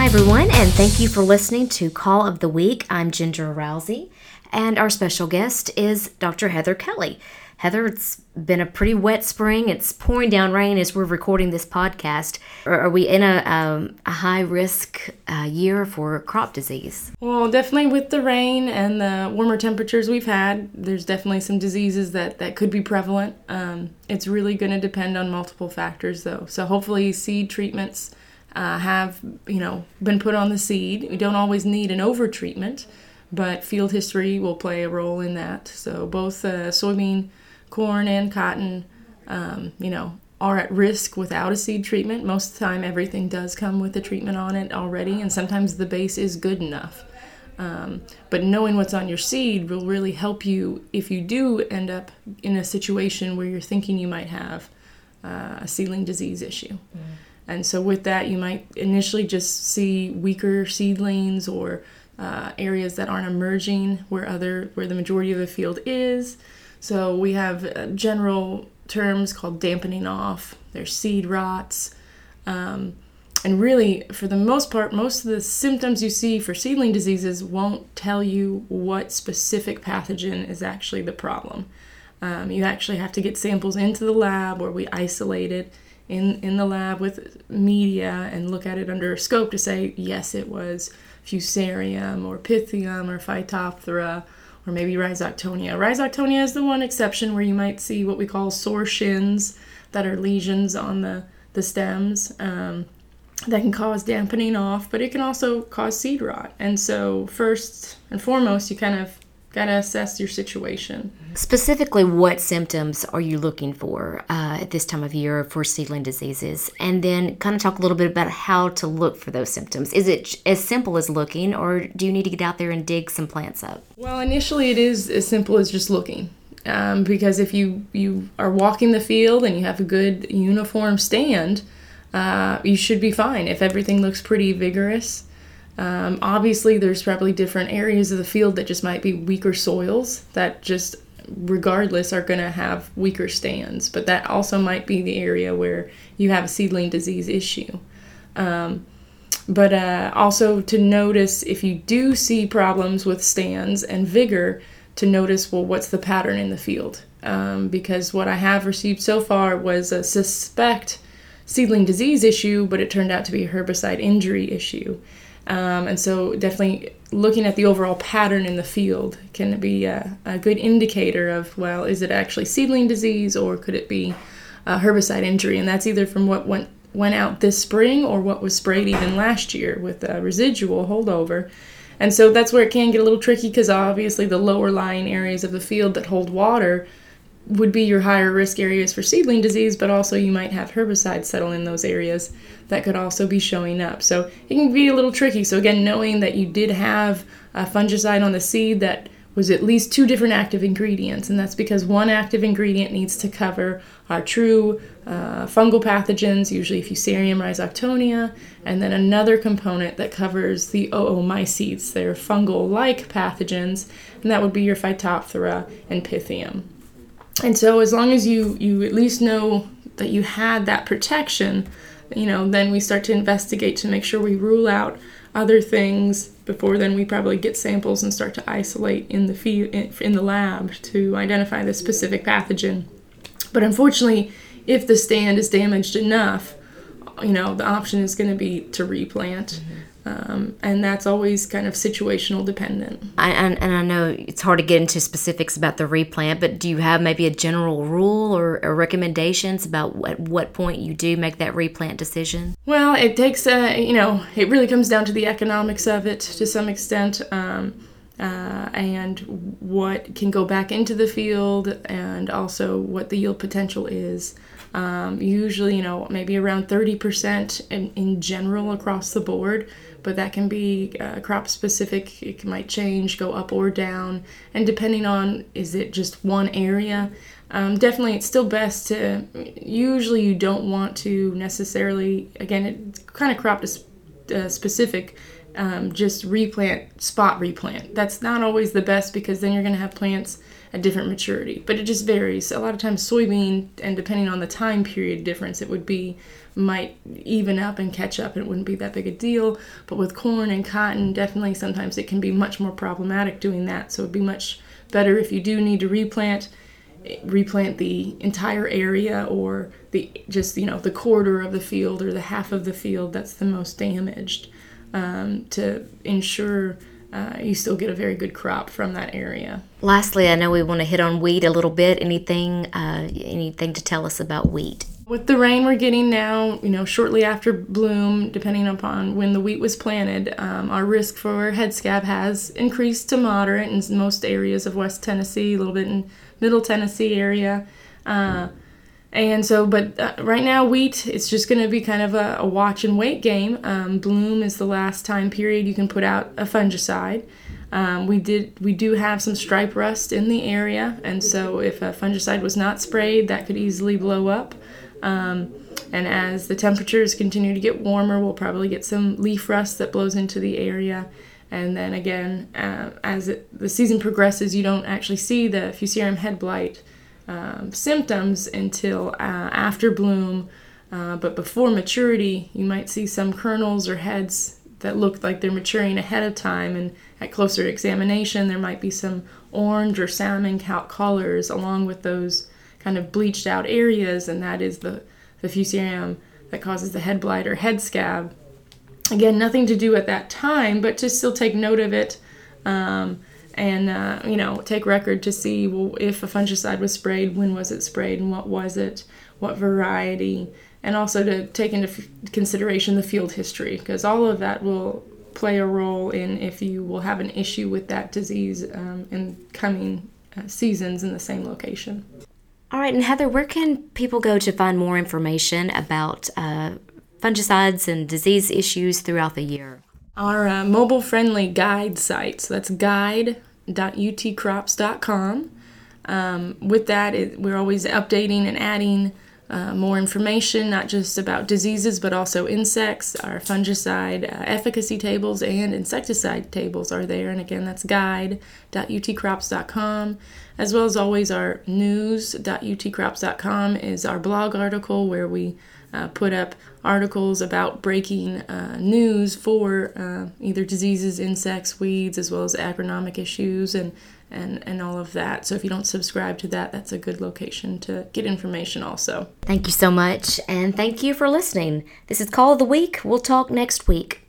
Hi, everyone, and thank you for listening to Call of the Week. I'm Ginger Rowsey, and our special guest is Dr. Heather Kelly. Heather, it's been a pretty wet spring. It's pouring down rain as we're recording this podcast. Are, we in a, um, a high risk uh, year for crop disease? Well, definitely with the rain and the warmer temperatures we've had, there's definitely some diseases that, that could be prevalent. Um, it's really going to depend on multiple factors, though. So hopefully, seed treatments uh, have you know been put on the seed. We don't always need an over treatment, but field history will play a role in that. So both uh, soybean corn and cotton, um, you know, are at risk without a seed treatment. Most of the time, everything does come with a treatment on it already, and sometimes the base is good enough. Um, but knowing what's on your seed will really help you if you do end up in a situation where you're thinking you might have uh, a seedling disease issue. Mm. And so, with that, you might initially just see weaker seedlings or uh, areas that aren't emerging where other where the majority of the field is. So we have uh, general terms called dampening off. There's seed rots. Um, and really, for the most part, most of the symptoms you see for seedling diseases won't tell you what specific pathogen is actually the problem. Um, you actually have to get samples into the lab where we isolate it in, in the lab with media and look at it under a scope to say, yes, it was fusarium or pythium or phytophthora or maybe rhizoctonia. Rhizoctonia is the one exception where you might see what we call sore shins that are lesions on the, the stems um, that can cause dampening off, but it can also cause seed rot. And so, first and foremost, you kind of got to assess your situation. Specifically, what symptoms are you looking for uh, at this time of year for seedling diseases? And then kind of talk a little bit about how to look for those symptoms. Is it as simple as looking, or do you need to get out there and dig some plants up? Well, initially, it is as simple as just looking. Um, because if you, you are walking the field and you have a good uniform stand, uh, you should be fine. If everything looks pretty vigorous, um, obviously, there's probably different areas of the field that just might be weaker soils that just, regardless, are going to have weaker stands. But that also might be the area where you have a seedling disease issue. Um, but uh, also to notice if you do see problems with stands and vigor, to notice well, what's the pattern in the field? Um, because what I have received so far was a suspect seedling disease issue, but it turned out to be a herbicide injury issue. Um, and so, definitely looking at the overall pattern in the field can be a, a, good indicator of, well, is it actually seedling disease or could it be herbicide injury? And that's either from what went, went out this spring or what was sprayed even last year with a residual holdover. And so that's where it can get a little tricky because obviously the lower lying areas of the field that hold water would be your higher risk areas for seedling disease, but also you might have herbicides settle in those areas that could also be showing up. So it can be a little tricky. So, again, knowing that you did have a fungicide on the seed that was at least two different active ingredients, and that's because one active ingredient needs to cover our true uh, fungal pathogens, usually Fusarium rhizoctonia, and then another component that covers the oomycetes. They're fungal like pathogens, and that would be your Phytophthora and Pythium. And so as long as you you at least know that you had that protection, you know, then we start to investigate to make sure we rule out other things before then we probably get samples and start to isolate in the field in the lab to identify the specific pathogen. But unfortunately, if the stand is damaged enough, you know, the option is going to be to replant. Mm-hmm. Um, and that's always kind of situational dependent. I, and, and, I know it's hard to get into specifics about the replant, but do you have maybe a general rule or, or recommendations about at what point you do make that replant decision? Well, it takes, a, you know, it really comes down to the economics of it to some extent. Um, uh, and what can go back into the field, and also what the yield potential is. Um, usually, you know, maybe around 30% in, in general across the board but that can be uh, crop specific. It might change, go up or down, and depending on is it just one area. Um, definitely, it's still best to. Usually, you don't want to necessarily. Again, it's kind of crop uh, specific um, just replant, spot replant. That's not always the best because then you're going to have plants at different maturity, but it just varies. A lot of times, soybean, and depending on the time period difference, it would be might even up and catch up and it wouldn't be that big a deal. But with corn and cotton, definitely sometimes it can be much more problematic doing that. So it'd be much better if you do need to replant replant the entire area or the just you know the quarter of the field or the half of the field that's the most damaged um, to ensure uh, you still get a very good crop from that area. Lastly, I know we want to hit on wheat a little bit. Anything, uh, anything to tell us about wheat? With the rain we're getting now, you know, shortly after bloom, depending upon when the wheat was planted, um, our risk for head scab has increased to moderate in most areas of West Tennessee, a little bit in Middle Tennessee area. Uh, and so, but uh, right now, wheat, it's just going to be kind of a, a, watch and wait game. Um, bloom is the last time period you can put out a fungicide. Um, we did, we do have some stripe rust in the area, and so if a fungicide was not sprayed, that could easily blow up. Um, and as the temperatures continue to get warmer, we'll probably get some leaf rust that blows into the area. And then again, uh, as it, the season progresses, you don't actually see the Fusarium head blight um, symptoms until uh, after bloom. Uh, but before maturity, you might see some kernels or heads that look like they're maturing ahead of time. And at closer examination, there might be some orange or salmon colors along with those kind of bleached out areas. And that is the, the fusarium that causes the head blight or head scab. Again, nothing to do at that time, but to still take note of it. Um, and uh, you know take record to see well if a fungicide was sprayed when was it sprayed and what was it what variety and also to take into f- consideration the field history because all of that will play a role in if you will have an issue with that disease um, in coming uh, seasons in the same location all right and heather where can people go to find more information about uh, fungicides and disease issues throughout the year our uh, mobile friendly guide site. So that's guide.utcrops.com. Um, with that, it, we're always updating and adding uh, more information, not just about diseases, but also insects. Our fungicide uh, efficacy tables and insecticide tables are there. And again, that's guide.utcrops.com. As well as always, our news.utcrops.com is our blog article where we uh, put up articles about breaking uh, news for uh, either diseases, insects, weeds, as well as agronomic issues and, and, and all of that. So if you don't subscribe to that, that's a good location to get information also. Thank you so much, and thank you for listening. This is Call of the Week. We'll talk next week.